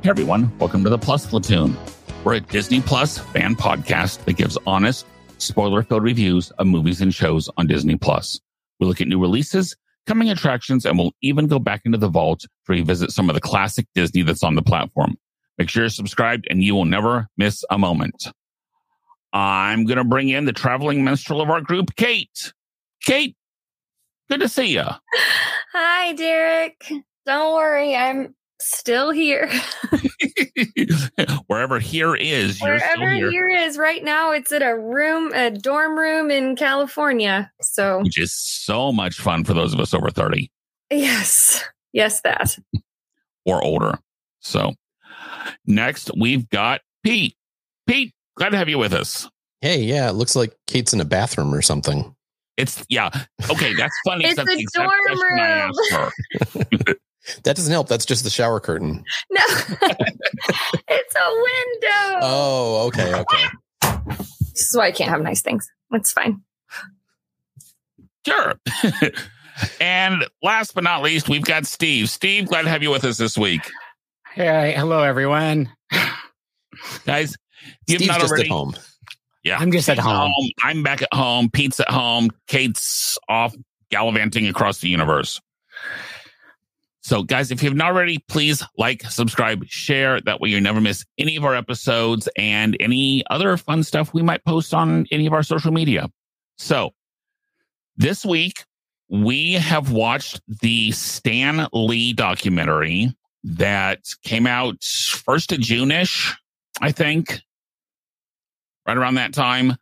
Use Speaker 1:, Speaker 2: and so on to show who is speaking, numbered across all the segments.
Speaker 1: Hey everyone, welcome to the Plus Platoon. We're a Disney Plus fan podcast that gives honest, spoiler filled reviews of movies and shows on Disney Plus. We look at new releases, coming attractions, and we'll even go back into the vault to revisit some of the classic Disney that's on the platform. Make sure you're subscribed and you will never miss a moment. I'm going to bring in the traveling minstrel of our group, Kate. Kate, good to see you.
Speaker 2: Hi, Derek. Don't worry, I'm still here.
Speaker 1: Wherever here is, you're
Speaker 2: Wherever
Speaker 1: still here,
Speaker 2: here is right now, it's in a room, a dorm room in California. So,
Speaker 1: which is so much fun for those of us over 30
Speaker 2: yes, yes, that.
Speaker 1: or older. So next we've got Pete. Pete, glad to have you with us.
Speaker 3: Hey, yeah, it looks like Kate's in a bathroom or something.
Speaker 1: It's yeah. Okay, that's funny.
Speaker 2: It's a dorm room.
Speaker 1: Asked her.
Speaker 3: That doesn't help. That's just the shower curtain.
Speaker 2: No, it's a window.
Speaker 3: Oh, okay, okay.
Speaker 2: This is why I can't have nice things. It's fine.
Speaker 1: Sure. and last but not least, we've got Steve. Steve, glad to have you with us this week.
Speaker 4: Hey, hello everyone.
Speaker 1: Guys, if you've
Speaker 3: Steve's
Speaker 1: not
Speaker 3: just
Speaker 1: already
Speaker 3: at home.
Speaker 1: Yeah.
Speaker 4: I'm just at
Speaker 1: Kate's
Speaker 4: home.
Speaker 1: I'm back at home. Pete's at home. Kate's off gallivanting across the universe. So, guys, if you've not already, please like, subscribe, share. That way you never miss any of our episodes and any other fun stuff we might post on any of our social media. So, this week, we have watched the Stan Lee documentary that came out first of June ish, I think right around that time.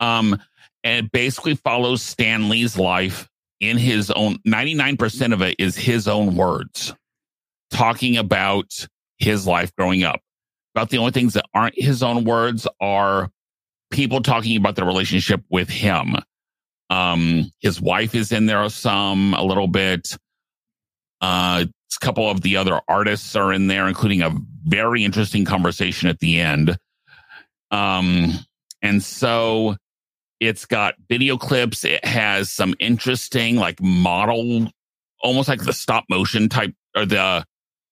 Speaker 1: Um, and it basically follows Stan Lee's life in his own 99% of it is his own words talking about his life growing up. About the only things that aren't his own words are people talking about their relationship with him. Um, his wife is in there some a little bit. Uh, a couple of the other artists are in there, including a very interesting conversation at the end. Um, and so it's got video clips. It has some interesting, like model, almost like the stop motion type or the,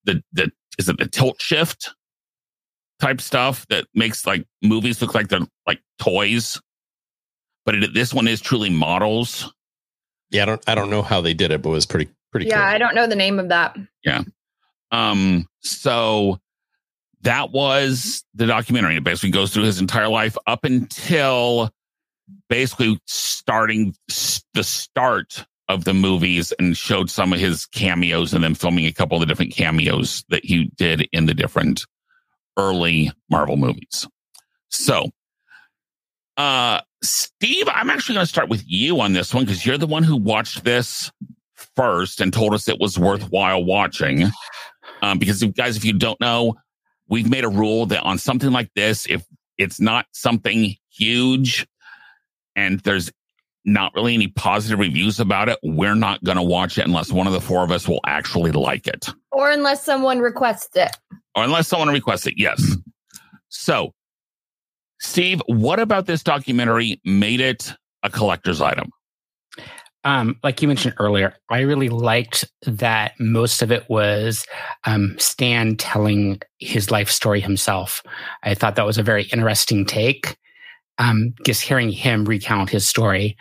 Speaker 1: the, the, is it the tilt shift type stuff that makes like movies look like they're like toys? But it, this one is truly models.
Speaker 3: Yeah, I don't I don't know how they did it, but it was pretty pretty
Speaker 2: Yeah, I don't know the name of that. Yeah.
Speaker 1: Um, so that was the documentary. It basically goes through his entire life up until basically starting the start of the movies and showed some of his cameos and then filming a couple of the different cameos that he did in the different early Marvel movies. So, uh, Steve, I'm actually going to start with you on this one because you're the one who watched this first and told us it was worthwhile watching. Um, because if, guys, if you don't know, we've made a rule that on something like this, if it's not something huge and there's not really any positive reviews about it, we're not going to watch it unless one of the four of us will actually like it
Speaker 2: Or unless someone requests it.
Speaker 1: or unless someone requests it. Yes. So, Steve, what about this documentary made it a collector's item?
Speaker 4: Um, like you mentioned earlier, I really liked that most of it was um, Stan telling his life story himself. I thought that was a very interesting take. Um, just hearing him recount his story.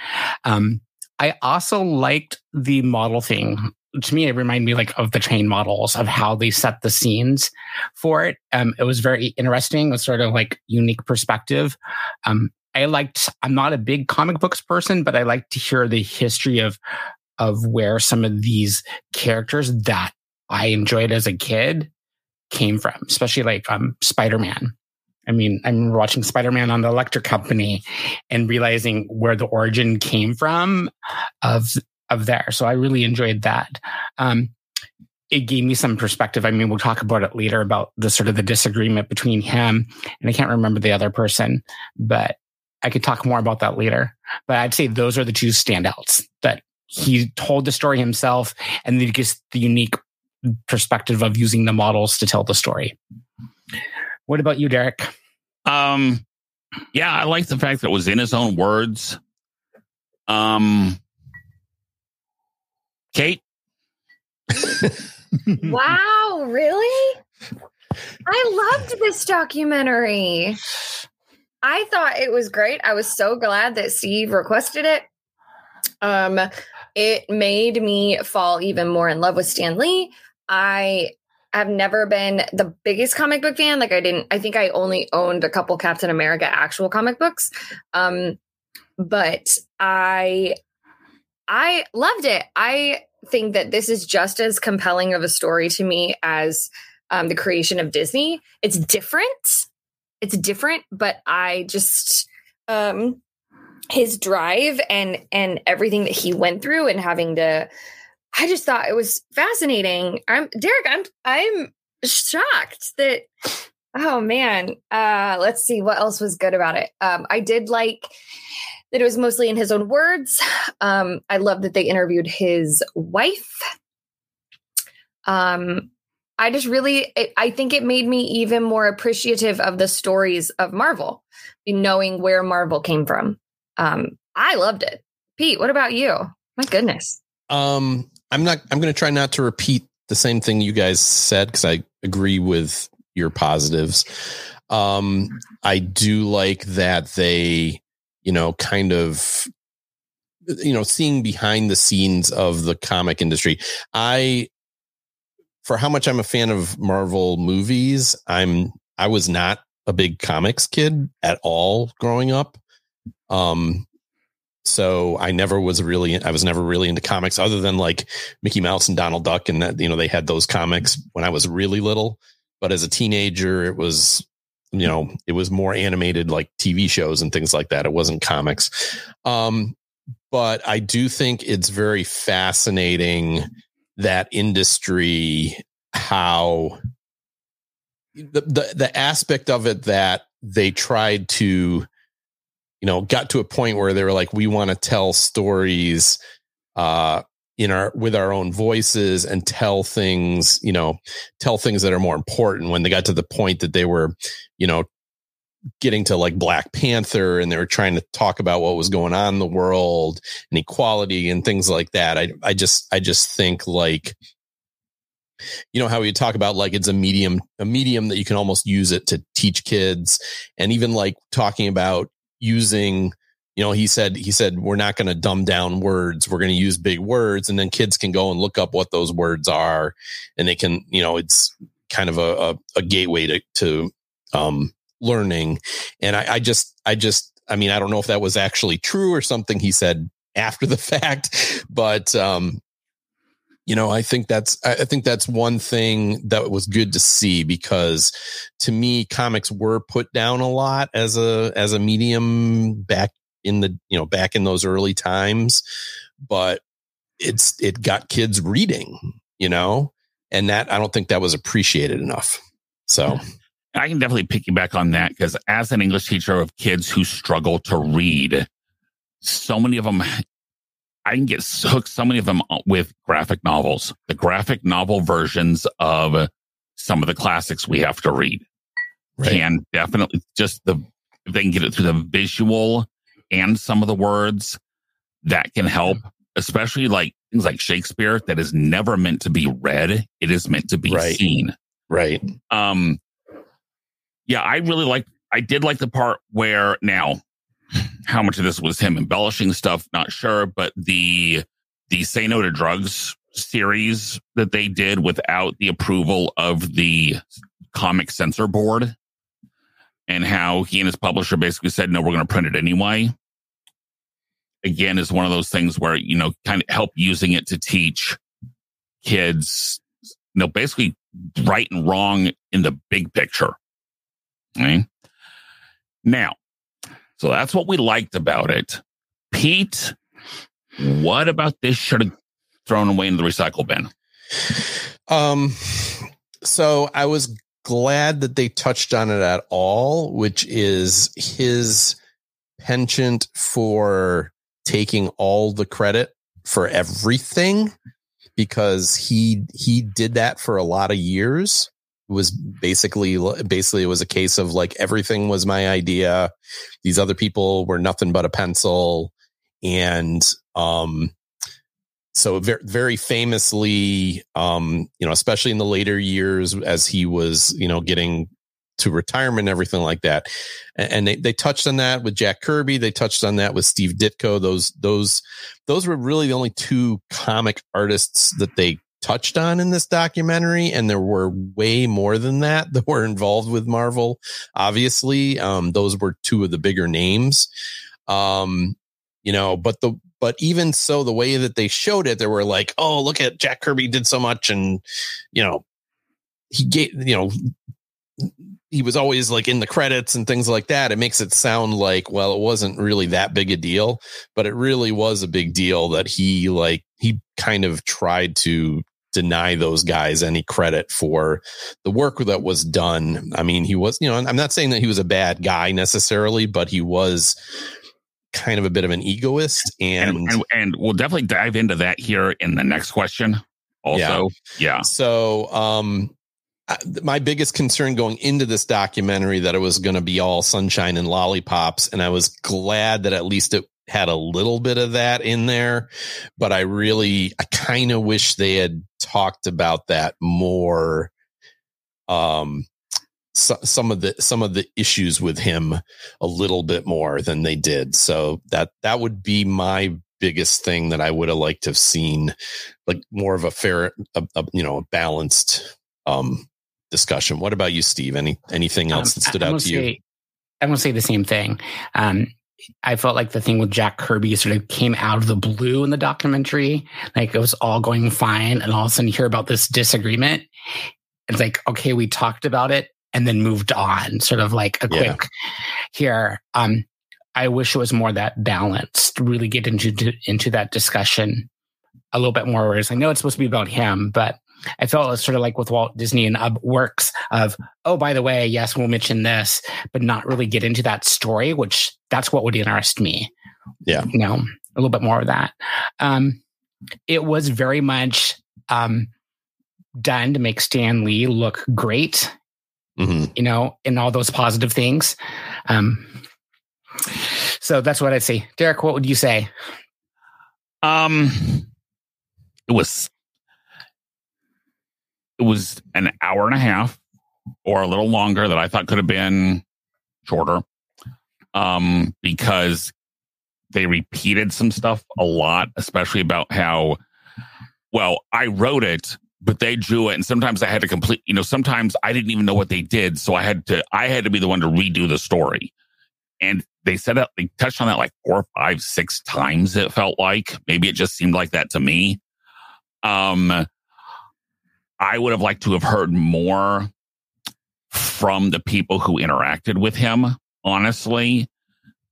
Speaker 4: Um, I also liked the model thing. To me, it reminded me like of the train models of how they set the scenes for it. Um, it was very interesting. It was sort of like unique perspective. Um, I liked. I'm not a big comic books person, but I like to hear the history of of where some of these characters that I enjoyed as a kid came from, especially like um, Spider Man. I mean, I remember watching Spider Man on the Electric Company and realizing where the origin came from of of there. So I really enjoyed that. Um, it gave me some perspective. I mean, we'll talk about it later about the sort of the disagreement between him and I can't remember the other person, but I could talk more about that later. But I'd say those are the two standouts that he told the story himself and then gives the unique perspective of using the models to tell the story. What about you, Derek?
Speaker 1: Um, yeah, I like the fact that it was in his own words. Um, Kate,
Speaker 2: wow, really? I loved this documentary. I thought it was great. I was so glad that Steve requested it. Um, it made me fall even more in love with Stan Lee. I have never been the biggest comic book fan. Like I didn't, I think I only owned a couple Captain America actual comic books. Um, but I, I loved it. I think that this is just as compelling of a story to me as um, the creation of Disney. It's different. It's different, but I just um, his drive and and everything that he went through and having to. I just thought it was fascinating. I'm Derek. I'm I'm shocked that. Oh man. Uh, let's see what else was good about it. Um, I did like that it was mostly in his own words. Um, I love that they interviewed his wife. Um, I just really, I think it made me even more appreciative of the stories of Marvel, knowing where Marvel came from. Um, I loved it. Pete, what about you? My goodness.
Speaker 3: Um, I'm not. I'm going to try not to repeat the same thing you guys said because I agree with your positives. Um, I do like that they you know, kind of, you know, seeing behind the scenes of the comic industry. I, for how much I'm a fan of Marvel movies, I'm, I was not a big comics kid at all growing up. Um, so I never was really, I was never really into comics other than like Mickey Mouse and Donald Duck. And that, you know, they had those comics when I was really little. But as a teenager, it was you know, it was more animated like TV shows and things like that. It wasn't comics. Um, but I do think it's very fascinating that industry, how the, the, the aspect of it that they tried to, you know, got to a point where they were like, we want to tell stories, uh, in our with our own voices and tell things you know tell things that are more important. When they got to the point that they were you know getting to like black panther and they were trying to talk about what was going on in the world and equality and things like that i i just i just think like you know how we talk about like it's a medium a medium that you can almost use it to teach kids and even like talking about using you know, he said, he said, we're not going to dumb down words. We're going to use big words and then kids can go and look up what those words are and they can, you know, it's kind of a, a, a gateway to, to, um, learning. And I, I just, I just, I mean, I don't know if that was actually true or something he said after the fact, but, um, you know, I think that's I think that's one thing that was good to see because to me, comics were put down a lot as a as a medium back in the you know back in those early times but it's it got kids reading you know and that i don't think that was appreciated enough. So.
Speaker 1: I can definitely piggyback on that because as an english teacher of kids who struggle to read so many of them i can get hooked so many of them with graphic novels the graphic novel versions of some of the classics we have to read right. can definitely just the if they can get it through the visual and some of the words that can help, especially like things like Shakespeare that is never meant to be read. It is meant to be
Speaker 3: right.
Speaker 1: seen.
Speaker 3: Right.
Speaker 1: Um, yeah, I really like, I did like the part where now, how much of this was him embellishing stuff, not sure, but the, the Say No to Drugs series that they did without the approval of the comic censor board and how he and his publisher basically said, no, we're going to print it anyway. Again, is one of those things where, you know, kind of help using it to teach kids, you know, basically right and wrong in the big picture. Okay. Now, so that's what we liked about it. Pete, what about this should have thrown away in the recycle bin?
Speaker 3: Um, so I was glad that they touched on it at all, which is his penchant for taking all the credit for everything because he he did that for a lot of years was basically basically it was a case of like everything was my idea these other people were nothing but a pencil and um so very, very famously um you know especially in the later years as he was you know getting to retirement and everything like that. And they, they touched on that with Jack Kirby. They touched on that with Steve Ditko. Those, those, those were really the only two comic artists that they touched on in this documentary. And there were way more than that that were involved with Marvel. Obviously, um, those were two of the bigger names. Um, you know, but the, but even so, the way that they showed it, they were like, oh, look at Jack Kirby did so much. And, you know, he gave, you know, he was always like in the credits and things like that. It makes it sound like, well, it wasn't really that big a deal, but it really was a big deal that he like, he kind of tried to deny those guys any credit for the work that was done. I mean, he was, you know, I'm not saying that he was a bad guy necessarily, but he was kind of a bit of an egoist and
Speaker 1: and, and, and we'll definitely dive into that here in the next question also yeah,
Speaker 3: yeah. so um my biggest concern going into this documentary that it was going to be all sunshine and lollipops and i was glad that at least it had a little bit of that in there but i really i kind of wish they had talked about that more um so, some of the some of the issues with him a little bit more than they did so that that would be my biggest thing that i would have liked to have seen like more of a fair a, a, you know a balanced um discussion. What about you, Steve? Any anything else um, that stood out to
Speaker 4: say,
Speaker 3: you?
Speaker 4: I'm going to say the same thing. Um, I felt like the thing with Jack Kirby sort of came out of the blue in the documentary. Like it was all going fine, and all of a sudden you hear about this disagreement. It's like, okay, we talked about it and then moved on. Sort of like a quick here. Um, I wish it was more that balanced. To really get into into that discussion a little bit more. Whereas I know it's supposed to be about him, but I felt it was sort of like with Walt Disney and uh, works of, oh, by the way, yes, we'll mention this, but not really get into that story, which that's what would interest me.
Speaker 3: Yeah.
Speaker 4: You know, a little bit more of that. Um, it was very much um, done to make Stan Lee look great, mm-hmm. you know, in all those positive things. Um, so that's what I'd say. Derek, what would you say?
Speaker 1: Um, it was it was an hour and a half or a little longer that I thought could have been shorter. Um, because they repeated some stuff a lot, especially about how, well, I wrote it, but they drew it. And sometimes I had to complete, you know, sometimes I didn't even know what they did. So I had to, I had to be the one to redo the story. And they said that they touched on that like four, five, six times. It felt like maybe it just seemed like that to me. Um, I would have liked to have heard more from the people who interacted with him, honestly.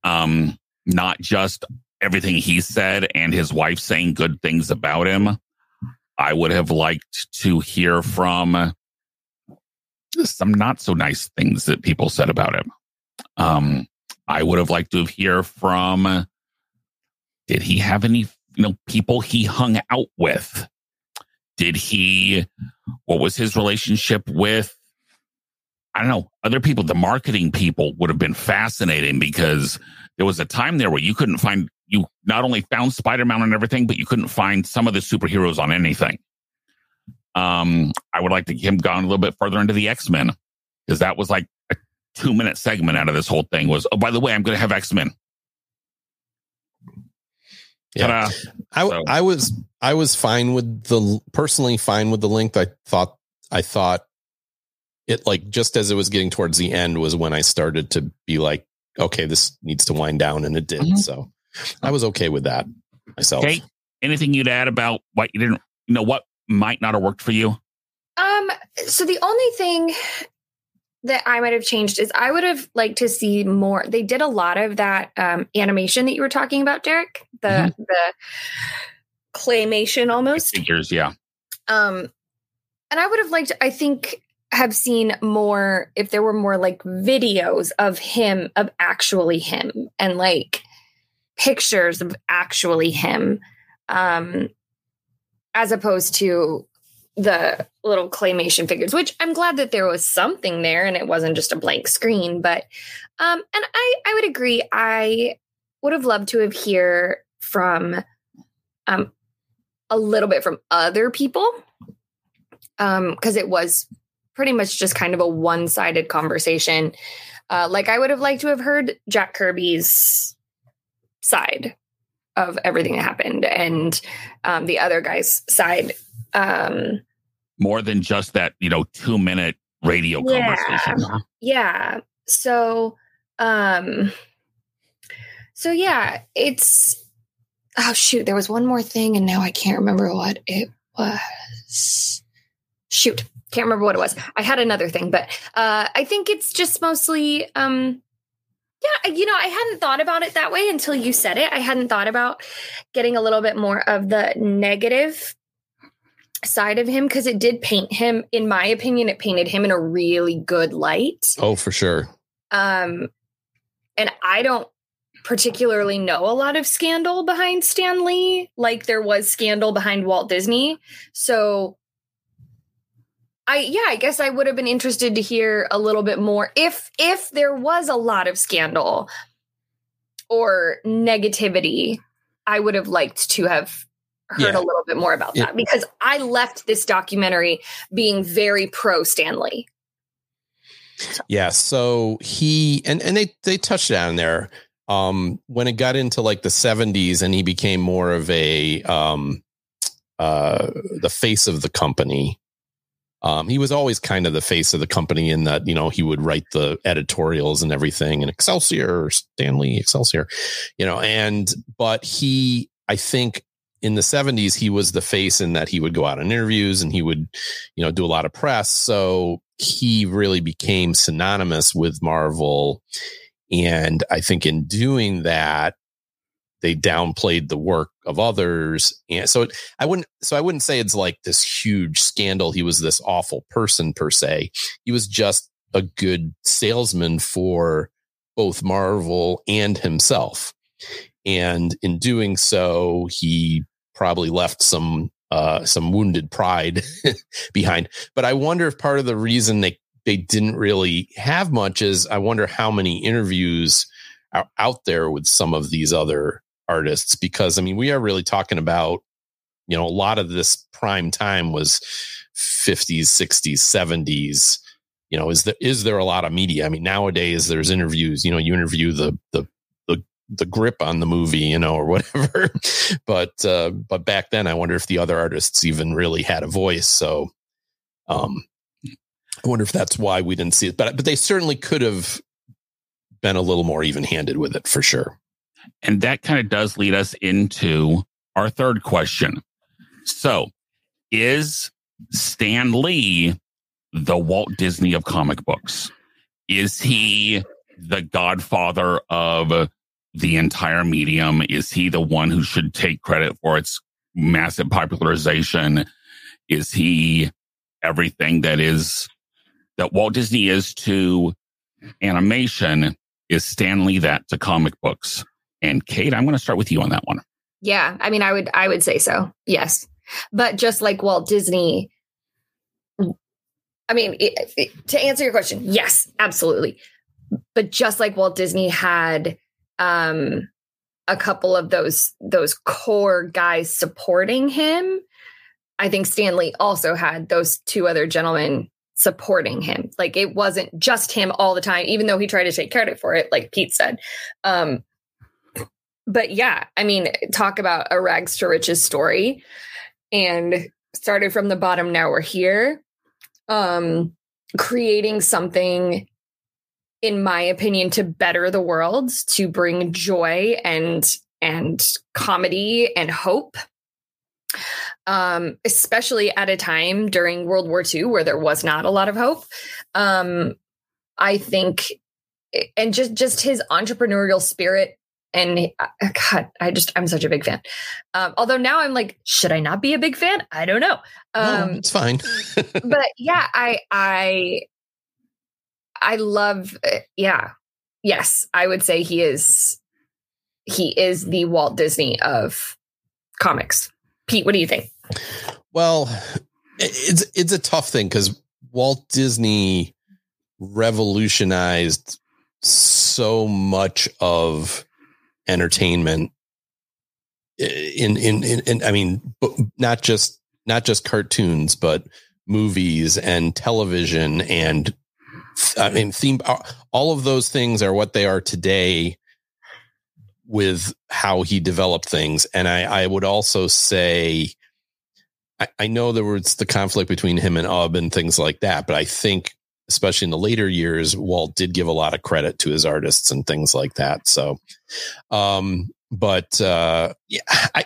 Speaker 1: Um, not just everything he said and his wife saying good things about him. I would have liked to hear from some not so nice things that people said about him. Um, I would have liked to have hear from did he have any you know people he hung out with did he, what was his relationship with, I don't know, other people, the marketing people would have been fascinating because there was a time there where you couldn't find, you not only found Spider Man and everything, but you couldn't find some of the superheroes on anything. Um, I would like to get him gone a little bit further into the X Men because that was like a two minute segment out of this whole thing was, oh, by the way, I'm going to have X Men.
Speaker 3: Yeah. I, so. I was I was fine with the personally fine with the length. I thought I thought it like just as it was getting towards the end was when I started to be like, okay, this needs to wind down, and it did. Mm-hmm. So I was okay with that myself. Okay.
Speaker 1: Anything you'd add about what you didn't you know what might not have worked for you?
Speaker 2: Um, so the only thing that I might have changed is I would have liked to see more. They did a lot of that um, animation that you were talking about, Derek. The mm-hmm. the claymation almost
Speaker 1: figures, yeah.
Speaker 2: Um, and I would have liked, I think, have seen more if there were more like videos of him, of actually him, and like pictures of actually him, um, as opposed to the little claymation figures, which I'm glad that there was something there and it wasn't just a blank screen. But um, and I I would agree. I would have loved to have hear from um a little bit from other people um because it was pretty much just kind of a one-sided conversation uh like i would have liked to have heard jack kirby's side of everything that happened and um the other guy's side um
Speaker 1: More than just that, you know, two minute radio
Speaker 2: Yeah.
Speaker 1: conversation.
Speaker 2: yeah so um so yeah it's oh shoot there was one more thing and now i can't remember what it was. Shoot can't remember what it was. I had another thing but uh i think it's just mostly um yeah you know i hadn't thought about it that way until you said it. I hadn't thought about getting a little bit more of the negative side of him because it did paint him in my opinion it painted him in a really good light.
Speaker 3: Oh, for sure.
Speaker 2: um and i don't particularly know a lot of scandal behind stan lee like there was scandal behind walt disney so i yeah i guess i would have been interested to hear a little bit more if if there was a lot of scandal or negativity i would have liked to have heard
Speaker 3: Yeah.
Speaker 2: a little bit more about
Speaker 3: Yeah.
Speaker 2: that because i left this documentary being very pro stan lee
Speaker 3: Yeah. So he and and they they touched on there. Um, when it got into like the 70s and he became more of a um uh the face of the company. Um, he was always kind of the face of the company in that, you know, he would write the editorials and everything and Excelsior, Stan Lee, Excelsior, you know, and but he I think in the 70s he was the face in that he would go out on interviews and he would you know do a lot of press so he really became synonymous with marvel and i think in doing that they downplayed the work of others. And so i wouldn't so i wouldn't say it's like this huge scandal. He was this awful person per se. He was just a good salesman for both marvel and himself. And in doing so he probably left some uh some wounded pride behind. But i wonder if part of the reason they they didn't really have much is i wonder how many interviews are out there with some of these other artists because i mean we are really talking about you know a lot of this prime time was 50s 60s 70s you know is there is there a lot of media? I mean nowadays there's interviews you know you interview the the the, the grip on the movie you know or whatever. But uh but back then i wonder if the other artists even really had a voice. So um i wonder if that's why we didn't see it but but they certainly could have been a little more even-handed with it for sure
Speaker 1: And that kind of does lead us into our third question. So, is Stan Lee the Walt Disney of comic books? Is he the godfather of the entire medium? Is he the one who should take credit for its massive popularization? Is he everything that is that Walt Disney is to animation? Is Stan Lee that to comic books? And Kate, I'm going to start with you on that one.
Speaker 2: Yeah, I mean, I would, I would say so. Yes, but just like Walt Disney, I mean, it, it- to answer your question, yes, absolutely. But just like Walt Disney had um, a couple of those those core guys supporting him, I think Stan Lee also had those two other gentlemen supporting him. Like it wasn't just him all the time, even though he tried to take credit for it, like Pete said. Um, but yeah, I mean, talk about a rags to riches story and started from the bottom. Now we're here. Um, creating something, in my opinion, to better the world, to bring joy and and comedy and hope. Um, especially at a time during World War II where there was not a lot of hope. Um, I think and just just his entrepreneurial spirit and uh, God, I just I'm such a big fan. Um, although now I'm like, should I not be a big fan? I don't know. Um,
Speaker 3: no, it's fine.
Speaker 2: but yeah, I I I love. Uh, yeah, yes, I would say he is he is the Walt Disney of comics. Pete, what do you think?
Speaker 3: Well, it's it's a tough thing because Walt Disney revolutionized so much of entertainment in, in in in, I mean not just not just cartoons but movies and television and I mean theme all of those things are what they are today with how he developed things and I I would also say I, I know there was the conflict between him and Ub and things like that but I think especially in the later years, Walt did give a lot of credit to his artists and things like that. So, um, but uh, yeah, I,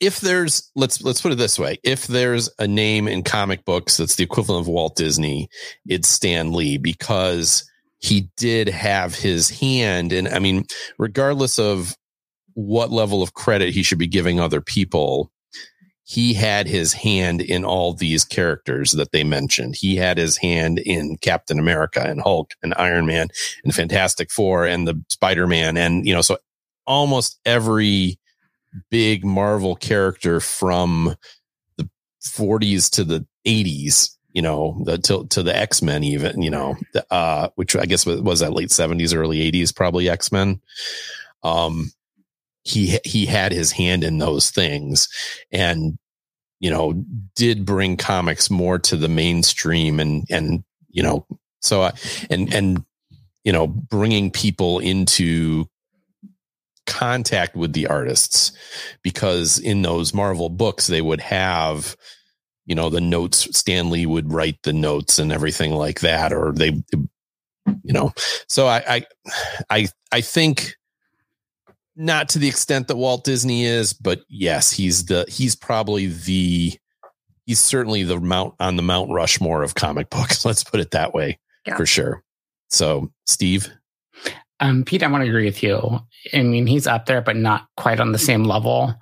Speaker 3: if there's let's let's put it this way, if there's a name in comic books that's the equivalent of Walt Disney, it's Stan Lee because he did have his hand, and I mean, regardless of what level of credit he should be giving other people he had his hand in all these characters that they mentioned. He had his hand in Captain America and Hulk and Iron Man and Fantastic Four and the Spider Man. And, you know, so almost every big Marvel character from the 40s to the 80s, you know, the, to, to the X Men, even, you know, uh, which I guess was, was that late 70s, early 80s, probably X Men. Um, he he had his hand in those things and you know did bring comics more to the mainstream and and you know so I, and and you know bringing people into contact with the artists because in those Marvel books they would have you know the notes stan lee would write the notes and everything like that or they you know so I I I, I think not to the extent that Walt Disney is, but yes, he's the he's probably the he's certainly the mount on the Mount Rushmore of comic books. Let's put it that way yeah. for sure. So, Steve,
Speaker 4: um, Pete, I want to agree with you. I mean, he's up there, but not quite on the same level.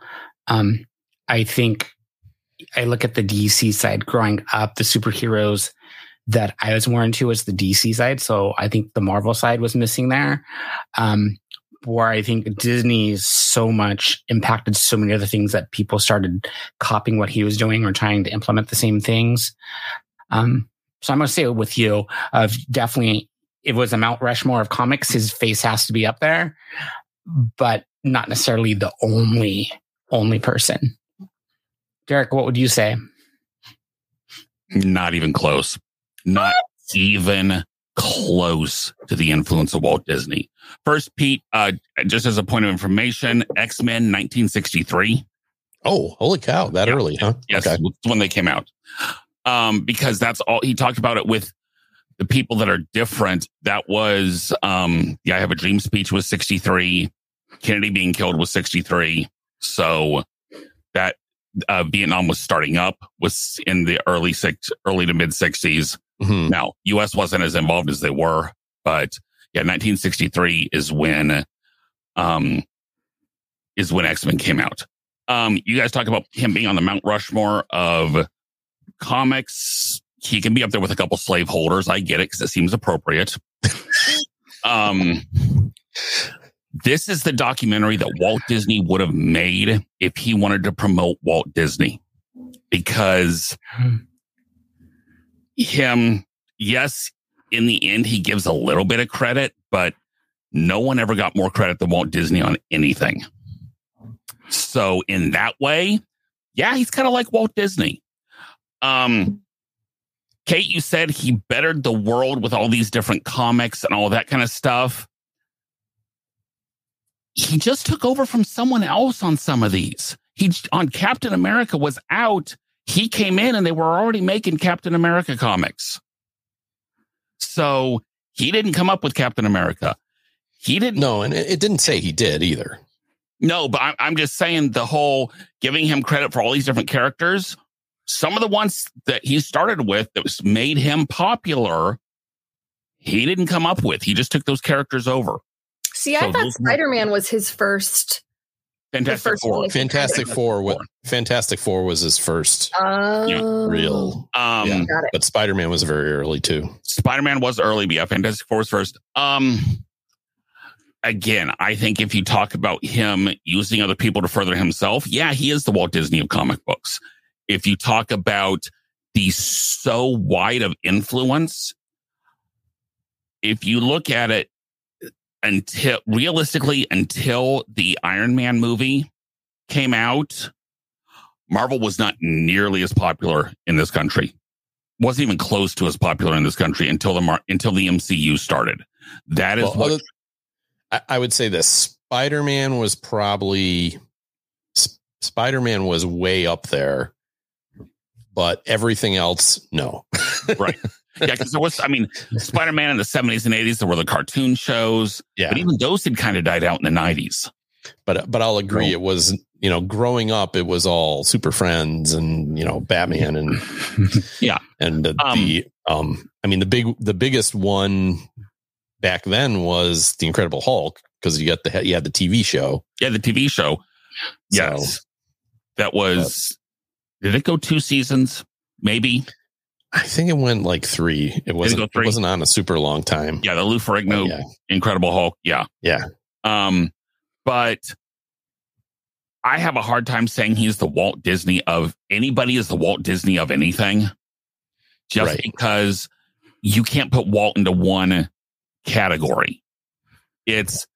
Speaker 4: Um, I think I look at the DC side growing up, the superheroes that I was more into was the DC side. So I think the Marvel side was missing there. Um, where I think Disney so much impacted so many other things that people started copying what he was doing or trying to implement the same things. Um, so I'm going to say with you of definitely it was a Mount Rushmore of comics. His face has to be up there, but not necessarily the only only person. Derek, what would you say?
Speaker 1: Not even close. Not what? even close to the influence of Walt Disney. First, Pete, uh, just as a point of information, X Men 1963.
Speaker 3: Oh, holy cow! That yeah. early, huh?
Speaker 1: Yes, okay. when they came out. Um, because that's all he talked about it with the people that are different. That was, um, yeah, I have a dream speech was 63. Kennedy being killed was 63. So that uh, Vietnam was starting up was in the early six, early to mid 60s. Mm-hmm. Now, US wasn't as involved as they were, but yeah, 1963 is when, um, is when X Men came out. Um, you guys talk about him being on the Mount Rushmore of comics. He can be up there with a couple slaveholders. I get it because it seems appropriate. um, this is the documentary that Walt Disney would have made if he wanted to promote Walt Disney because him, yes, in the end, he gives a little bit of credit, but no one ever got more credit than Walt Disney on anything. So in that way, yeah, he's kind of like Walt Disney. Um, Kate, you said he bettered the world with all these different comics and all that kind of stuff. He just took over from someone else on some of these. He on Captain America was out he came in and they were already making Captain America comics. So he didn't come up with Captain America. He didn't.
Speaker 3: No, and it didn't say he did either.
Speaker 1: No, but I'm just saying the whole giving him credit for all these different characters. Some of the ones that he started with that was made him popular, he didn't come up with. He just took those characters over.
Speaker 2: See, I
Speaker 1: So
Speaker 2: thought Spider Man was his first.
Speaker 1: Fantastic
Speaker 2: first
Speaker 1: Four.
Speaker 3: Fantastic Four. What Fantastic Four was his first
Speaker 2: Oh,
Speaker 3: real,
Speaker 1: Um,
Speaker 3: Yeah. But Spider Man was very early too.
Speaker 1: Spider Man was early, but yeah, Fantastic Four was first. Um, again, I think if you talk about him using other people to further himself, yeah, he is the Walt Disney of comic books. If you talk about the so wide of influence, if you look at it until realistically, until the Iron Man movie came out, Marvel was not nearly as popular in this country wasn't even close to as popular in this country until the Mar- until the MCU started. That is
Speaker 3: Well,
Speaker 1: what
Speaker 3: other- I, would say this Spider Man was probably Spider Man was way up there, but everything else, no.
Speaker 1: right. Yeah, because there was, I mean, Spider Man in the seventies and eighties, there were the cartoon shows,
Speaker 3: Yeah,
Speaker 1: but even those had kind of died out in the nineties.
Speaker 3: but but I'll agree. It was you know growing up, it was all Super Friends and you know Batman and
Speaker 1: Yeah.
Speaker 3: and the,
Speaker 1: Um,
Speaker 3: the um I mean the big the biggest one back then was the Incredible Hulk because you got the you had the TV show.
Speaker 1: Yeah, the TV show. Yes,
Speaker 3: So,
Speaker 1: that was. Did it go two seasons? Maybe.
Speaker 3: I think it went like three. It wasn't. It
Speaker 1: three?
Speaker 3: wasn't on a super long time.
Speaker 1: Yeah, the Lou Ferrigno
Speaker 3: yeah.
Speaker 1: Incredible Hulk. Yeah.
Speaker 3: Yeah.
Speaker 1: Um, but I have a hard time saying he's the Walt Disney of anybody is the Walt Disney of anything. Just
Speaker 3: Right.
Speaker 1: because you can't put Walt into one category. It's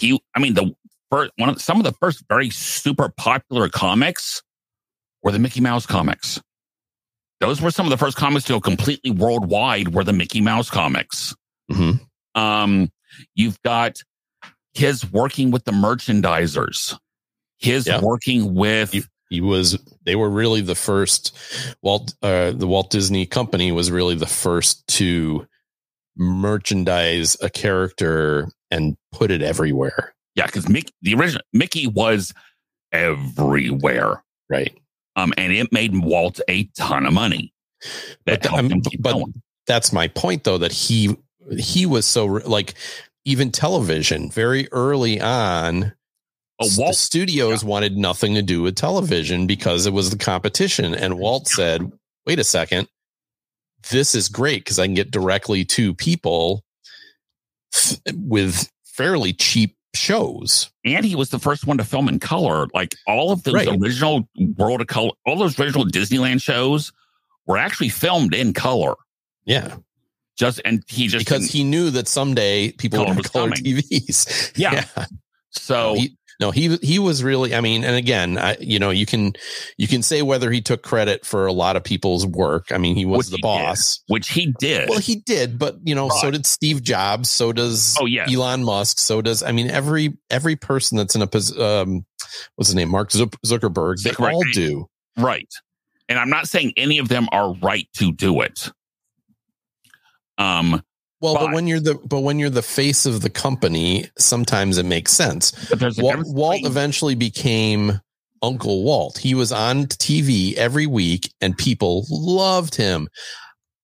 Speaker 1: you I mean the first one of some of the first very super popular comics were the Mickey Mouse comics. Those were some of the first comics to go completely worldwide were the Mickey Mouse comics.
Speaker 3: Mhm.
Speaker 1: Um, you've got his working with the merchandisers, his
Speaker 3: Yeah.
Speaker 1: working with
Speaker 3: You- He was. They were really the first. Walt. Uh, the Walt Disney Company was really the first to merchandise a character and put it everywhere.
Speaker 1: yeah, because Mickey the original Mickey was everywhere.
Speaker 3: Right.
Speaker 1: Um, and it made Walt a ton of money. That
Speaker 3: But the-
Speaker 1: helped him keep
Speaker 3: but
Speaker 1: going.
Speaker 3: that's my point though that he he was so like even television very early on
Speaker 1: Oh, Walt,
Speaker 3: studios wanted nothing to do with television because it was the competition and walt said wait a second this is great because i can get directly to people with fairly cheap shows
Speaker 1: and he was the first one to film in color. Like all of those
Speaker 3: Right.
Speaker 1: original World of Color, all those original Disneyland shows were actually filmed in color.
Speaker 3: yeah
Speaker 1: Just and he just
Speaker 3: because he knew that someday people
Speaker 1: Color
Speaker 3: would have color
Speaker 1: coming.
Speaker 3: tvs
Speaker 1: Yeah. so
Speaker 3: he, no, he he was really. I mean, and again, I you know you can you can say whether he took credit for a lot of people's work. I mean, he was
Speaker 1: Which
Speaker 3: the
Speaker 1: he
Speaker 3: boss.
Speaker 1: which he did.
Speaker 3: Well, he did, but you know, so did Steve Jobs. So does
Speaker 1: Oh, yeah
Speaker 3: Elon Musk. So does I mean every every person that's in a um what's his name Mark Zuckerberg. They
Speaker 1: Zuckerberg.
Speaker 3: all do.
Speaker 1: Right. And I'm not saying any of them are right to do it. Um,
Speaker 3: Well, but
Speaker 1: But-
Speaker 3: when you're the but when you're the face of the company, sometimes it makes sense.
Speaker 1: but there's
Speaker 3: Walt, Walt eventually became Uncle Walt. He was on TV every week and people loved him.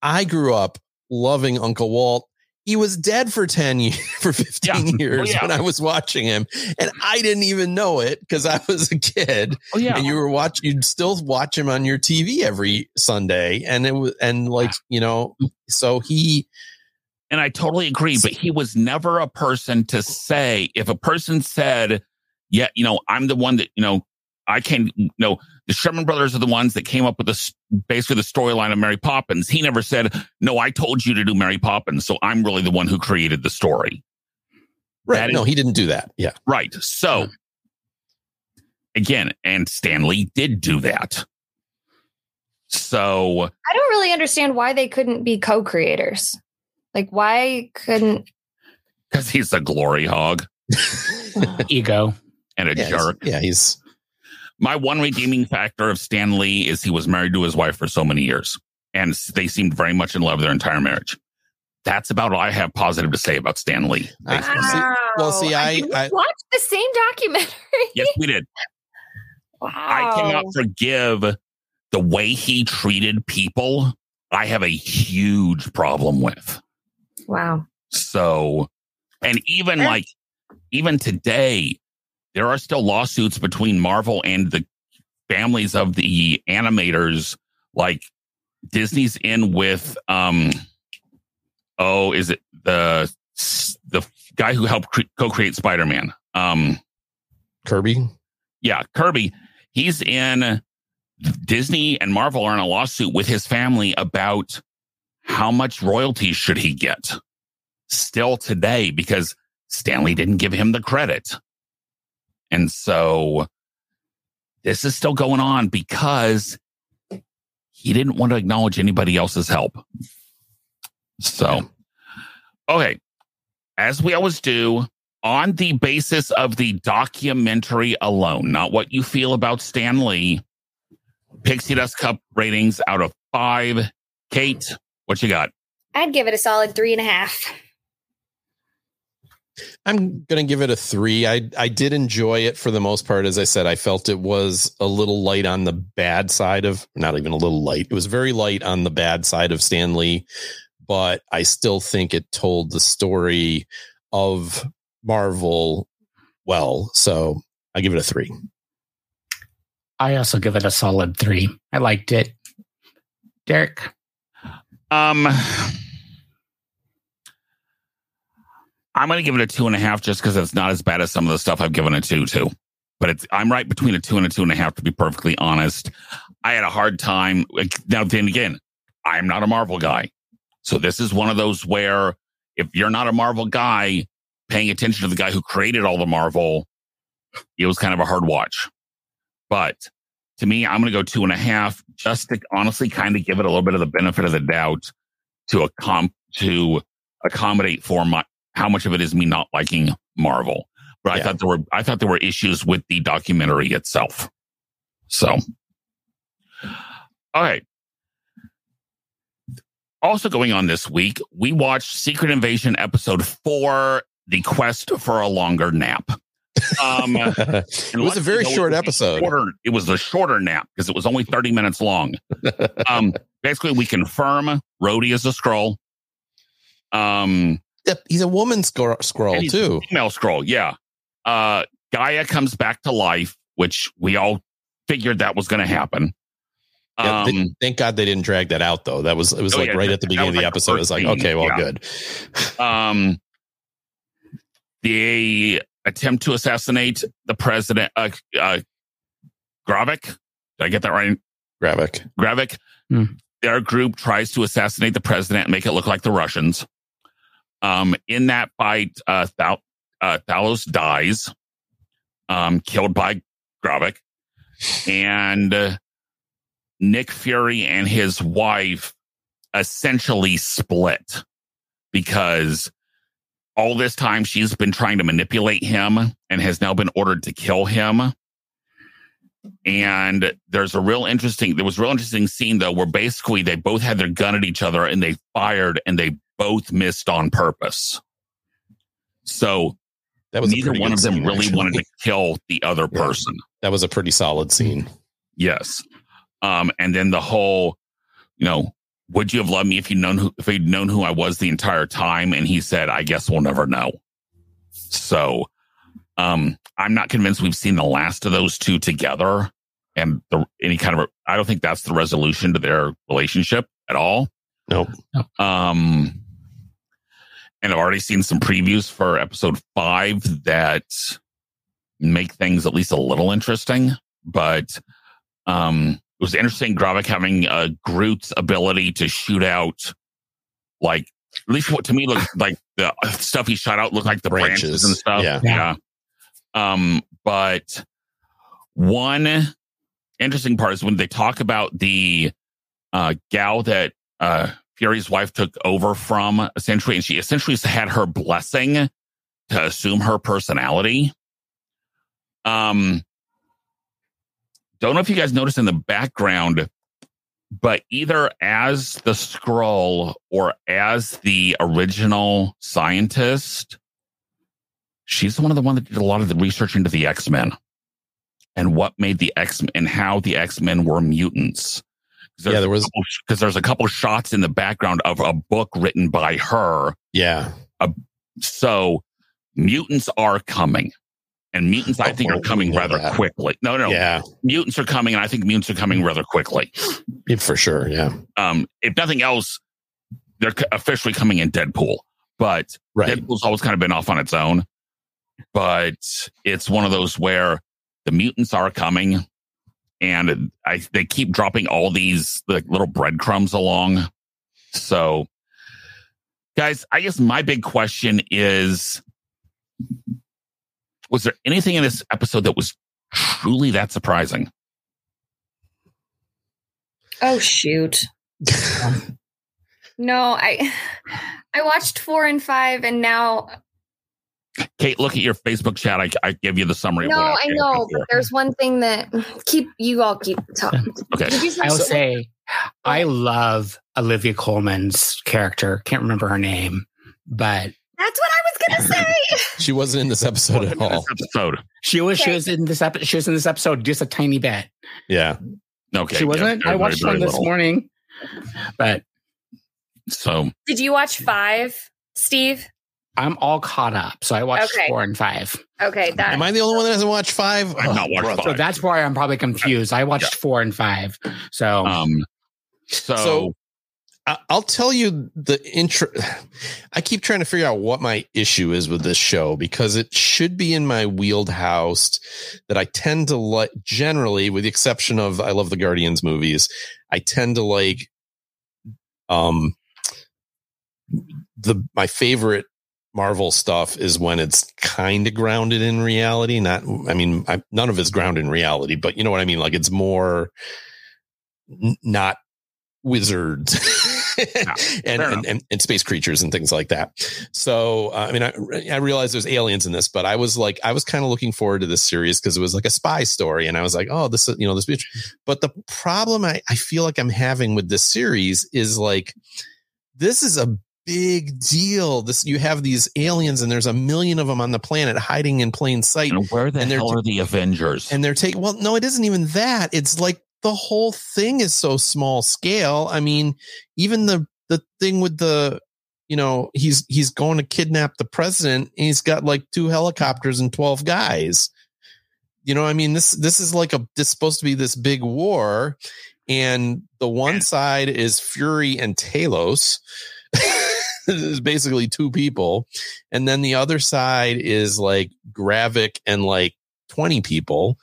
Speaker 3: I grew up loving Uncle Walt. He was dead for 10 years, for 15
Speaker 1: Yeah.
Speaker 3: Oh, years
Speaker 1: Oh, yeah.
Speaker 3: when I was watching him. And I didn't even know it because I was a kid.
Speaker 1: oh yeah,
Speaker 3: And you were watch you'd still watch him on your TV every Sunday. And it was and like, you know, so he
Speaker 1: and I totally agree. But he was never a person to say if a person said, "Yeah, you know, I'm the one that you know." I can, you know, the Sherman brothers are the ones that came up with this, basically the storyline of Mary Poppins. He never said, no, I told you to do Mary Poppins. So I'm really the one who created the story.
Speaker 3: right.
Speaker 1: That is-
Speaker 3: no, he didn't do that. Yeah.
Speaker 1: Right. So again, and Stan Lee did do that. So
Speaker 2: I don't really understand why they couldn't be co-creators. Like, why couldn't?
Speaker 1: because he's a glory hog
Speaker 4: Ego.
Speaker 1: and a
Speaker 3: Yeah, he's-
Speaker 1: jerk.
Speaker 3: yeah, he's
Speaker 1: My one redeeming factor of Stan Lee is he was married to his wife for so many years and they seemed very much in love their entire marriage. That's about all I have positive to say about Stan Lee.
Speaker 3: I- see- well, see, I-
Speaker 2: didn't
Speaker 3: I-
Speaker 2: watch the same documentary.
Speaker 1: Yes, we did.
Speaker 2: Wow.
Speaker 1: I cannot forgive the way he treated people. I have a huge problem with.
Speaker 2: Wow.
Speaker 1: So, and even
Speaker 2: Yeah.
Speaker 1: like, even today, there are still lawsuits between Marvel and the families of the animators. Like Disney's in with, um, oh, is it the the guy who helped cre- co-create Spider-Man? Um,
Speaker 3: Kirby.
Speaker 1: Yeah, Kirby. He's in Disney and Marvel are in a lawsuit with his family about how much royalties should he get still today because Stan Lee didn't give him the credit. And so this is still going on because he didn't want to acknowledge anybody else's help. So, okay. As we always do, on the basis of the documentary alone, not what you feel about Stan Lee, Pixie Dust Cup ratings out of five. Kate, what you got?
Speaker 2: I'd give it a solid three and a half.
Speaker 3: I'm going to give it a three. I I did enjoy it for the most part. As I said, I felt it was a little light on the bad side of, not even a little light. It was very light on the bad side of Stan Lee, but I still think it told the story of Marvel well. So I give it a three.
Speaker 4: I also give it a solid three. I liked it. Derek.
Speaker 1: Um, I'm going to give it a two and a half just because it's not as bad as some of the stuff I've given a two to. But it's I'm right between a two and a two and a half to be perfectly honest. I had a hard time. Now then again, I'm not a Marvel guy, so this is one of those where if you're not a Marvel guy, paying attention to the guy who created all the Marvel, it was kind of a hard watch. But to me, I'm going to go two and a half just to honestly kind of give it a little bit of the benefit of the doubt to a comp to accommodate for my how much of it is me not liking Marvel. But yeah. I thought there were I thought there were issues with the documentary itself. So, all right. Also going on this week, we watched Secret Invasion episode four, The Quest for a Longer Nap.
Speaker 3: Um, it was a very short episode.
Speaker 1: Shorter, it was a shorter nap because it was only 30 minutes long. um, basically, we confirm Rhodey is a Skrull. Um,
Speaker 3: he's a woman Skrull, Skrull too.
Speaker 1: Female Skrull, yeah. Uh, G'iah comes back to life, which we all figured that was going to happen.
Speaker 3: Yeah, um, thank God they didn't drag that out though. That was it was oh, like yeah, right at the beginning of the like episode. It was like, okay, well, yeah. good.
Speaker 1: Um, they attempt to assassinate the president, uh, uh, Gravik. Did I get that right?
Speaker 3: Gravik.
Speaker 1: Gravik. Hmm. Their group tries to assassinate the president and make it look like the Russians. Um, in that fight, uh, Thal- uh, Talos dies, um, killed by Gravik, and uh, Nick Fury and his wife essentially split because all this time she's been trying to manipulate him and has now been ordered to kill him. And there's a real interesting, there was a real interesting scene though, where basically they both had their gun at each other and they fired and they both missed on purpose. So that was neither one of them scene, really actually. wanted to kill the other yeah, person.
Speaker 3: That was a pretty solid scene.
Speaker 1: Yes. Um, and then the whole, you know, would you have loved me if you'd known who, if you'd known who I was the entire time? And he said, I guess we'll never know. So, um, I'm not convinced we've seen the last of those two together and the, any kind of, I don't think that's the resolution to their relationship at all.
Speaker 3: Nope.
Speaker 1: Um, and I've already seen some previews for episode five that make things at least a little interesting, but, um, it was interesting Gravik having uh, Groot's ability to shoot out like at least what to me looked like the stuff he shot out looked like the branches, branches and stuff. Yeah. yeah. Um, but one interesting part is when they talk about the uh, gal that uh, Fury's wife took over from essentially, and she essentially had her blessing to assume her personality. Um, don't know if you guys noticed in the background, but either as the Skrull or as the original scientist, she's one of the one that did a lot of the research into the X Men and what made the X and how the X Men were mutants.
Speaker 3: Yeah, there was
Speaker 1: because there's a couple shots in the background of a book written by her.
Speaker 3: Yeah.
Speaker 1: Uh, so mutants are coming. And mutants, I
Speaker 3: Oh,
Speaker 1: think, are coming rather
Speaker 3: that.
Speaker 1: quickly. No, no,
Speaker 3: Yeah,
Speaker 1: mutants are coming, and I think mutants are coming rather quickly.
Speaker 3: for sure. Yeah,
Speaker 1: Um, if nothing else, they're officially coming in Deadpool, but
Speaker 3: right.
Speaker 1: Deadpool's always kind of been off on its own. But it's one of those where the mutants are coming, and I they keep dropping all these like little breadcrumbs along. So, guys, I guess my big question is: Was there anything in this episode that was truly that surprising?
Speaker 2: Oh shoot. No, I I watched four and five, and now
Speaker 1: Kate, look at your Facebook chat. I, I give you the summary.
Speaker 2: no,
Speaker 1: what
Speaker 2: I know, but there's one thing that keep you all keep talking.
Speaker 1: Okay.
Speaker 2: Did you say
Speaker 4: I will say, I love Olivia Colman's character. Can't remember her name, but
Speaker 2: That's what I was gonna say.
Speaker 3: She wasn't in this episode at all.
Speaker 1: This episode.
Speaker 4: she was. She was in this episode. She was in this episode just a tiny bit.
Speaker 3: Yeah,
Speaker 1: Okay,
Speaker 4: she wasn't.
Speaker 1: yeah,
Speaker 4: I
Speaker 1: very,
Speaker 4: watched
Speaker 1: very
Speaker 4: one this
Speaker 1: little.
Speaker 4: morning, but
Speaker 1: So
Speaker 2: Did you watch five, Steve?
Speaker 4: I'm all caught up. So I watched
Speaker 2: Okay.
Speaker 4: four and five.
Speaker 2: Okay, that
Speaker 3: am I the only one that hasn't watched five?
Speaker 1: I've not watched
Speaker 3: brother.
Speaker 4: So that's why I'm probably confused. I watched four and five. So
Speaker 1: um, so,
Speaker 3: So- I- I'll tell you the intro. I keep trying to figure out what my issue is with this show because it should be in my wheelhouse that I tend to like generally, with the exception of I love the Guardians movies. I tend to like, um, the, my favorite Marvel stuff is when it's kind of grounded in reality. Not, I mean, I, none of it's grounded in reality, but you know what I mean? Like it's more n- not wizards and, and, and, and space creatures and things like that. So, uh, I mean, I, I realize there's aliens in this, but I was like, I was kind of looking forward to this series because it was like a spy story. And I was like, oh, this, is you know, this, bitch. but the problem I, I feel like I'm having with this series is like, this is a big deal. This, you have these aliens and there's a million of them on the planet hiding in plain sight
Speaker 1: and where the
Speaker 3: and they're
Speaker 1: hell
Speaker 3: t-
Speaker 1: are the Avengers?
Speaker 3: and they're taking well no it isn't even that it's like the whole thing is so small scale. I mean even the the thing with the you know he's he's going to kidnap the president and he's got like two helicopters and 12 guys. You know i mean this this is like a this supposed to be this big war and the one side is fury and talos. Is basically two people and then the other side is like gravik and like 20 people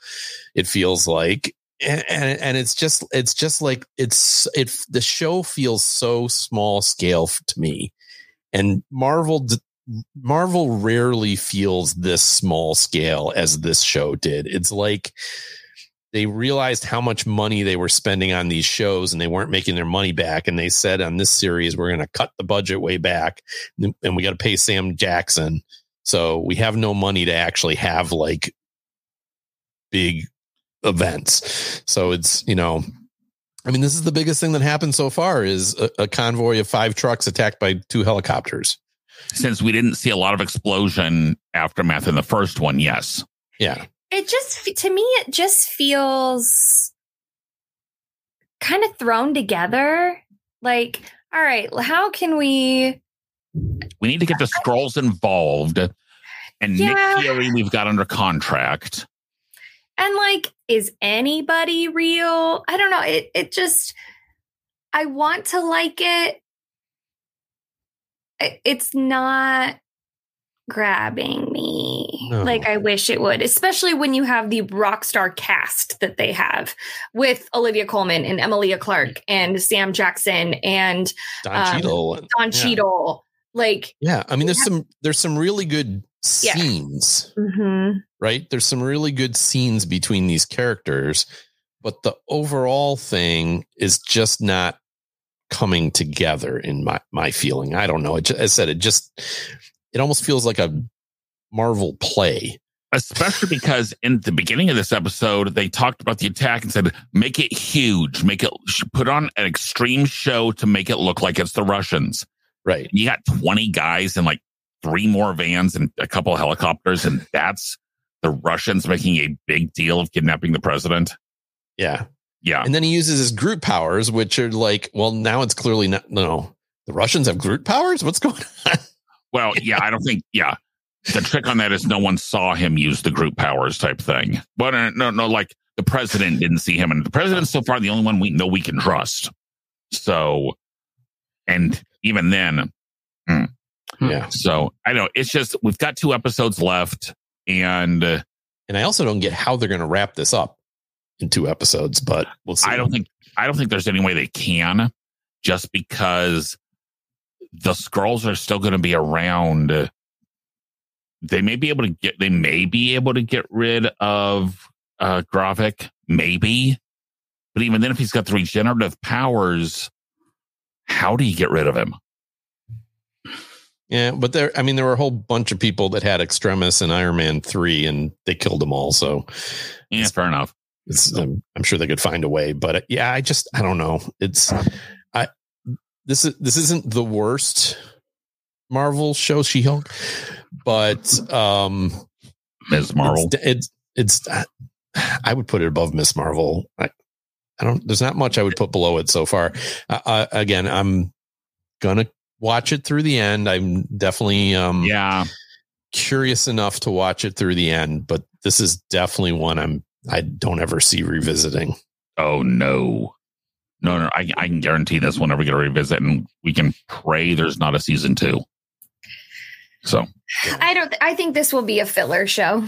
Speaker 3: it feels like and, and and it's just it's just like it's it the show feels so small scale to me. And marvel marvel rarely feels this small scale as this show did. It's like they realized how much money they were spending on these shows and they weren't making their money back. And they said on this series we're going to cut the budget way back and we got to pay sam jackson. So we have no money to actually have like big events. So it's, you know, I mean, this is the biggest thing that happened so far is a, a convoy of five trucks attacked by two helicopters.
Speaker 1: Since we didn't see a lot of explosion aftermath in the first one, yes.
Speaker 3: Yeah.
Speaker 2: it just to me it just feels kind of thrown together. Like, all right, how can we?
Speaker 1: We need to get the Skrulls involved. And
Speaker 2: Yeah.
Speaker 1: Nick Fury, we've got under contract.
Speaker 2: And like, is anybody real? I don't know. It it just I want to like it. It- It's not grabbing me
Speaker 3: No.
Speaker 2: like I wish it would, especially when you have the rock star cast that they have with Olivia Colman and Emilia Clarke and Sam Jackson and
Speaker 3: Don
Speaker 2: Um,
Speaker 3: Cheadle.
Speaker 2: Don
Speaker 3: Yeah.
Speaker 2: Cheadle. Like,
Speaker 3: Yeah. I mean, there's some, there's some really good
Speaker 2: Yeah.
Speaker 3: scenes,
Speaker 2: mhm.
Speaker 3: right? There's some really good scenes between these characters, but the overall thing is just not coming together in my, my feeling. I don't know. It, ju- as I said, it just, it almost feels like a Marvel play.
Speaker 1: Especially because in the beginning of this episode, they talked about the attack and said, make it huge, make it put on an extreme show to make it look like it's the Russians.
Speaker 3: Right.
Speaker 1: You got 20 guys and like three more vans and a couple of helicopters, and that's the Russians making a big deal of kidnapping the president.
Speaker 3: Yeah.
Speaker 1: Yeah.
Speaker 3: And then he uses his Groot powers, which are like, well, now it's clearly not. No, the Russians have Groot powers. What's going on?
Speaker 1: Well, yeah, I don't think, yeah. the trick on that is no one saw him use the Groot powers type thing. But uh, no, no, like the president didn't see him, and the president's so far the only one we know we can trust. So, and even then, hmm.
Speaker 3: Yeah.
Speaker 1: So I know it's just we've got two episodes left, and uh,
Speaker 3: And I also don't get how they're going to wrap this up in two episodes, but we'll see.
Speaker 1: I don't think I don't think there's any way they can, just because the Skrulls are still going to be around. They may be able to get. They may be able to get rid of uh Gravik, maybe. But even then, if he's got the regenerative powers, how do you get rid of him?
Speaker 3: Yeah, but there, I mean, there were a whole bunch of people that had Extremis and Iron Man 3 and they killed them all. So
Speaker 1: Yeah, fair enough.
Speaker 3: it's, I'm, I'm sure they could find a way, but uh, yeah, I just, I don't know. It's, I, this is, this isn't the worst Marvel show, She Hulk, but, um,
Speaker 1: Ms. Marvel.
Speaker 3: it's, it's, it's, I would put it above Miss Marvel. I, I don't, there's not much I would put below it so far. Uh, again, I'm gonna watch it through the end. I'm definitely, um,
Speaker 1: Yeah.
Speaker 3: curious enough to watch it through the end, but this is definitely one I'm I don't ever see revisiting.
Speaker 1: Oh no. No, no, I, I can guarantee this whenever we get a revisit and we can pray there's not a season two. So
Speaker 2: I don't. I think this will be a filler show.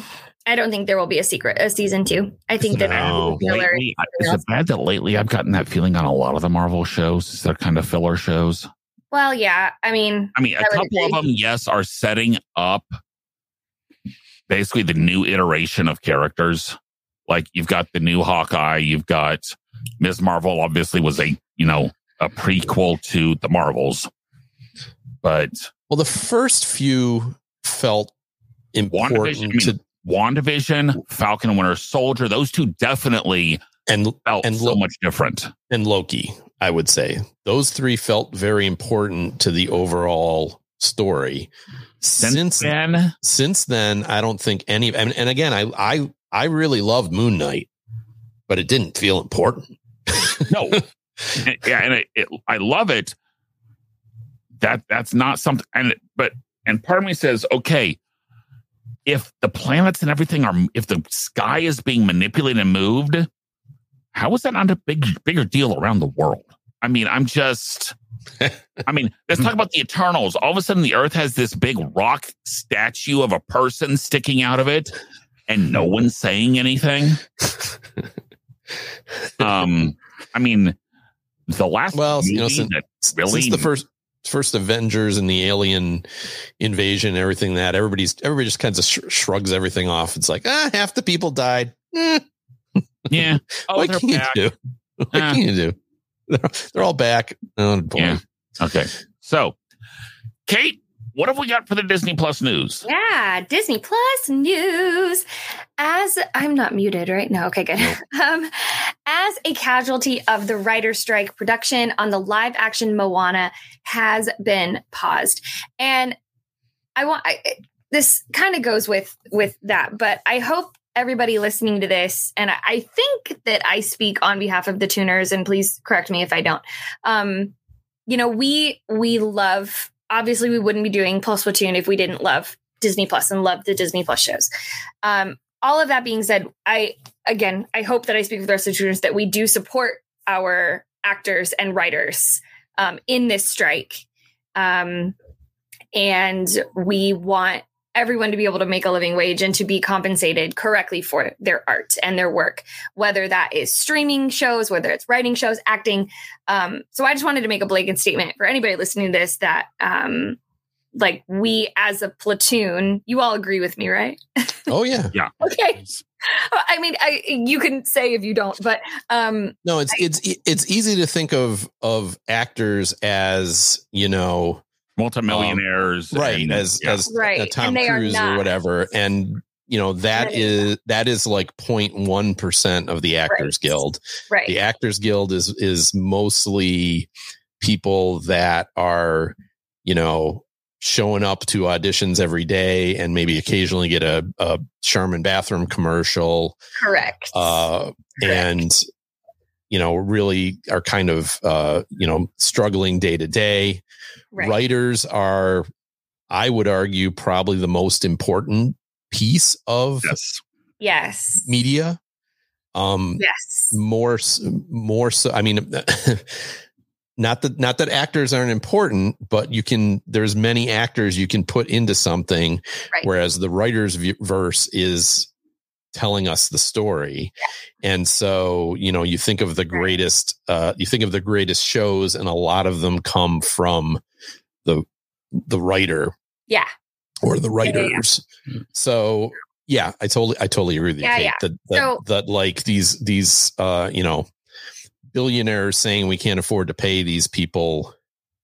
Speaker 2: I don't think there will be a secret a season two. I think that
Speaker 3: No.
Speaker 2: filler.
Speaker 1: lately, is it bad that lately I've gotten that feeling on a lot of the Marvel shows? They're kind of filler shows.
Speaker 2: Well, yeah. I mean,
Speaker 1: I mean, a
Speaker 2: I would
Speaker 1: couple of them, yes, are setting up basically the new iteration of characters. Like you've got the new Hawkeye, you've got Ms. Marvel, obviously was a, you know, a prequel to the Marvels. But
Speaker 3: Well, the first few felt important
Speaker 1: WandaVision, I mean,
Speaker 3: to
Speaker 1: WandaVision, Falcon and Winter Soldier, those two definitely
Speaker 3: and
Speaker 1: felt
Speaker 3: And
Speaker 1: so
Speaker 3: Lo-
Speaker 1: much different.
Speaker 3: and Loki, I would say. Those three felt very important to the overall story.
Speaker 1: Since,
Speaker 3: Since
Speaker 1: then,
Speaker 3: since then, I don't think any and, and again, I I I really loved Moon Knight, but it didn't feel important.
Speaker 1: no, And- yeah, and it, it, I love it. That that's not something, and but and part of me says, okay, if the planets and everything are, if the sky is being manipulated and moved, how is that not a big bigger deal around the world? I mean, I'm just. I mean, let's talk about the Eternals. All of a sudden, the Earth has this big rock statue of a person sticking out of it, and no one's saying anything. Um, I mean, the last
Speaker 3: Well, you know, since-
Speaker 1: really
Speaker 3: Since the first first Avengers and the alien invasion, everything that everybody's everybody just kind of sh- shrugs everything off. It's like ah, half the people died. Eh,
Speaker 1: yeah. Oh,
Speaker 3: what
Speaker 1: they're
Speaker 3: can you
Speaker 1: back.
Speaker 3: do? What
Speaker 1: Ah.
Speaker 3: can you do? They're, they're all back. Oh boy.
Speaker 1: Yeah. Okay. So, Kate, what have we got for the Disney Plus news?
Speaker 2: Yeah, Disney Plus news. As I'm not muted right now. Okay, good. Um, as a casualty of the writer strike, production on the live action Moana has been paused, and I want I, this kind of goes with with that, but I hope everybody listening to this, and I, think that I speak on behalf of the tuners, and please correct me if I don't. Um, you know, we we love. Obviously, we wouldn't be doing Plus Platoon if we didn't love Disney Plus and love the Disney Plus shows. Um, all of that being said, I again, I hope that I speak for the rest of the students that we do support our actors and writers um, in this strike, um, and we want everyone to be able to make a living wage and to be compensated correctly for their art and their work, whether that is streaming shows, whether it's writing shows, acting. Um, so I just wanted to make a blanket statement for anybody listening to this that um, like we as a platoon, you all agree with me, right?
Speaker 3: Oh yeah. Yeah.
Speaker 2: okay. I mean, I you can say if you don't, but um,
Speaker 3: No, it's it's it's easy to think of of actors as you know
Speaker 1: Multimillionaires,
Speaker 3: right
Speaker 1: and-
Speaker 3: as
Speaker 1: yeah.
Speaker 3: as
Speaker 2: Right,
Speaker 3: uh,
Speaker 2: and
Speaker 3: Tom Cruise or whatever, and you know that
Speaker 2: That is
Speaker 3: is that is like 0.1 percent of the Actors
Speaker 2: Right.
Speaker 3: Guild.
Speaker 2: right,
Speaker 3: The Actors Guild is is mostly people that are you know showing up to auditions every day and maybe occasionally get a, a Charmin bathroom commercial
Speaker 2: correct.
Speaker 3: uh, and you know really are kind of uh, you know struggling day to day
Speaker 2: right.
Speaker 3: writers are I would argue probably the most important piece of
Speaker 1: Yes.
Speaker 2: Yes.
Speaker 3: media. Um,
Speaker 2: Yes.
Speaker 3: more more so i mean not that not that actors aren't important but you can there's many actors you can put into something
Speaker 2: Right.
Speaker 3: whereas the writer's verse is telling us the story and so you know you think of the greatest uh you think of the greatest shows and a lot of them come from the the writer
Speaker 2: Yeah.
Speaker 3: or the
Speaker 2: yeah, yeah.
Speaker 3: writers
Speaker 4: Mm.
Speaker 3: so yeah i totally i totally agree with you
Speaker 2: Yeah,
Speaker 3: Kate,
Speaker 2: yeah.
Speaker 3: that that,
Speaker 2: So-
Speaker 3: that like these these uh you know billionaires saying we can't afford to pay these people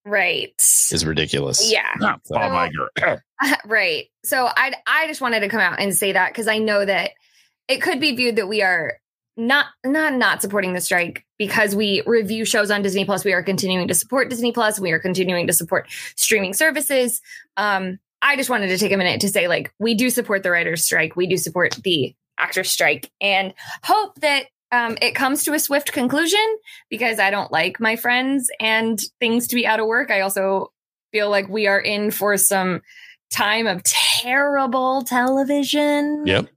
Speaker 2: Right.
Speaker 3: is ridiculous
Speaker 2: Yeah.
Speaker 1: Ah, Bob Iger.
Speaker 2: right. So I I just wanted to come out and say that because I know that it could be viewed that we are not not not supporting the strike because we review shows on Disney Plus. We are continuing to support Disney Plus. We are continuing to support streaming services. Um, I just wanted to take a minute to say like we do support the writers' strike. We do support the actors' strike, and hope that um, it comes to a swift conclusion because I don't like my friends and things to be out of work. I also feel like we are in for some time of terrible television.
Speaker 3: yep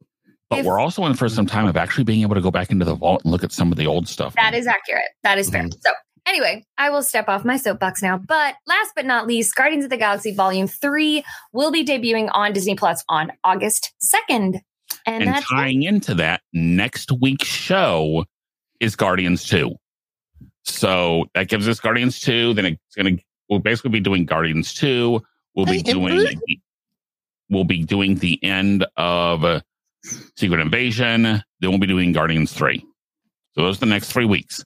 Speaker 1: But
Speaker 2: If-
Speaker 1: we're also in for some time of actually being able to go back into the vault and look at some of the old stuff.
Speaker 2: That is accurate. That is fair.
Speaker 3: Mhm.
Speaker 2: So, anyway, I will step off my soapbox now. But last but not least, Guardians of the Galaxy Volume 3 will be debuting on Disney Plus on August 2nd. And,
Speaker 1: and
Speaker 2: that's it.
Speaker 1: tying into that, next week's show is Guardians 2. So that gives us Guardians 2. Then it's going to, we'll basically be doing Guardians 2. We'll be
Speaker 3: Hey, and
Speaker 1: doing,
Speaker 3: really-
Speaker 1: we'll be doing the end of uh, Secret Invasion. They we'll be doing Guardians 3. So those are the next three weeks.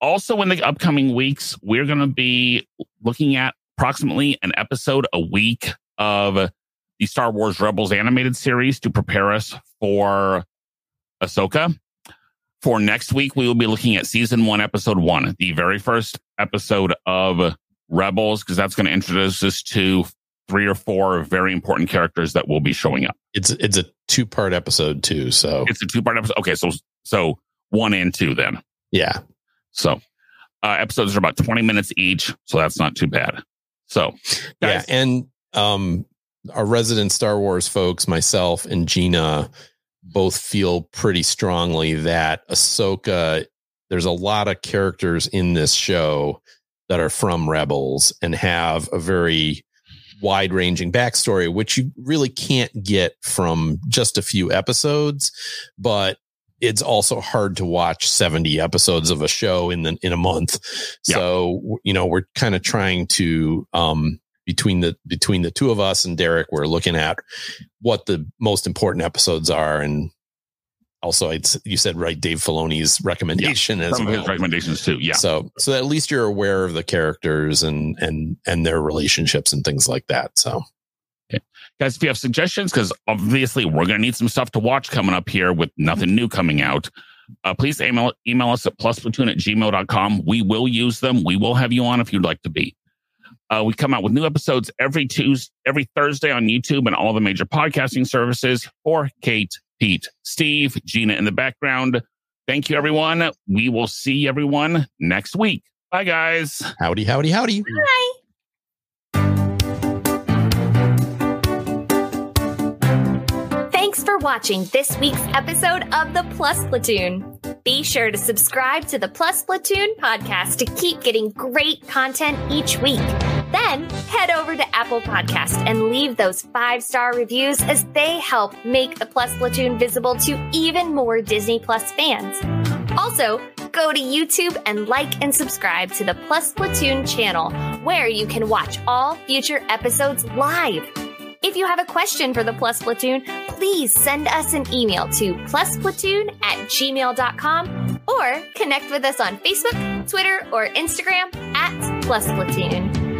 Speaker 1: Also, in the upcoming weeks, we're going to be looking at approximately an episode a week of the Star Wars Rebels animated series to prepare us for Ahsoka. For next week, we will be looking at season one, episode one, the very first episode of Rebels, because that's going to introduce us to three or four very important characters that will be showing up.
Speaker 3: it's it's a two part episode too so
Speaker 1: It's a two part episode. Okay, so so one and two then.
Speaker 3: yeah
Speaker 1: So uh, episodes are about twenty minutes each, so that's not too bad. So
Speaker 3: yeah and um our resident star wars folks myself and gina both feel pretty strongly that ahsoka there's a lot of characters in this show that are from rebels and have a very wide ranging backstory which you really can't get from just a few episodes but it's also hard to watch 70 episodes of a show in the in a month
Speaker 1: Yeah.
Speaker 3: so you know we're kind of trying to um between the between the two of us and Derek, we're looking at what the most important episodes are, and also it's you said right, Dave Filoni's recommendation as
Speaker 1: some of
Speaker 3: well.
Speaker 1: his recommendations too. Yeah.
Speaker 3: So so at least you're aware of the characters and and and their relationships and things like that. So
Speaker 1: guys if you have suggestions because obviously we're going to need some stuff to watch coming up here with nothing new coming out uh, please email, email us at plusplatoon at gmail.com we will use them we will have you on if you'd like to be uh, we come out with new episodes every tuesday every thursday on youtube and all the major podcasting services for kate pete steve gina in the background thank you everyone we will see everyone next week bye guys
Speaker 3: howdy, howdy, howdy.
Speaker 2: Bye. Thanks for watching this week's episode of the Plus Platoon. Be sure to subscribe to the Plus Platoon podcast to keep getting great content each week. Then head over to Apple Podcast and leave those five star reviews as they help make the Plus Platoon visible to even more Disney Plus fans. Also, go to YouTube and like and subscribe to the Plus Platoon channel, where you can watch all future episodes live. If you have a question for the Plus Platoon, please send us an email to plusplatoon at gmail.com or connect with us on Facebook, Twitter, or Instagram at Plus Platoon.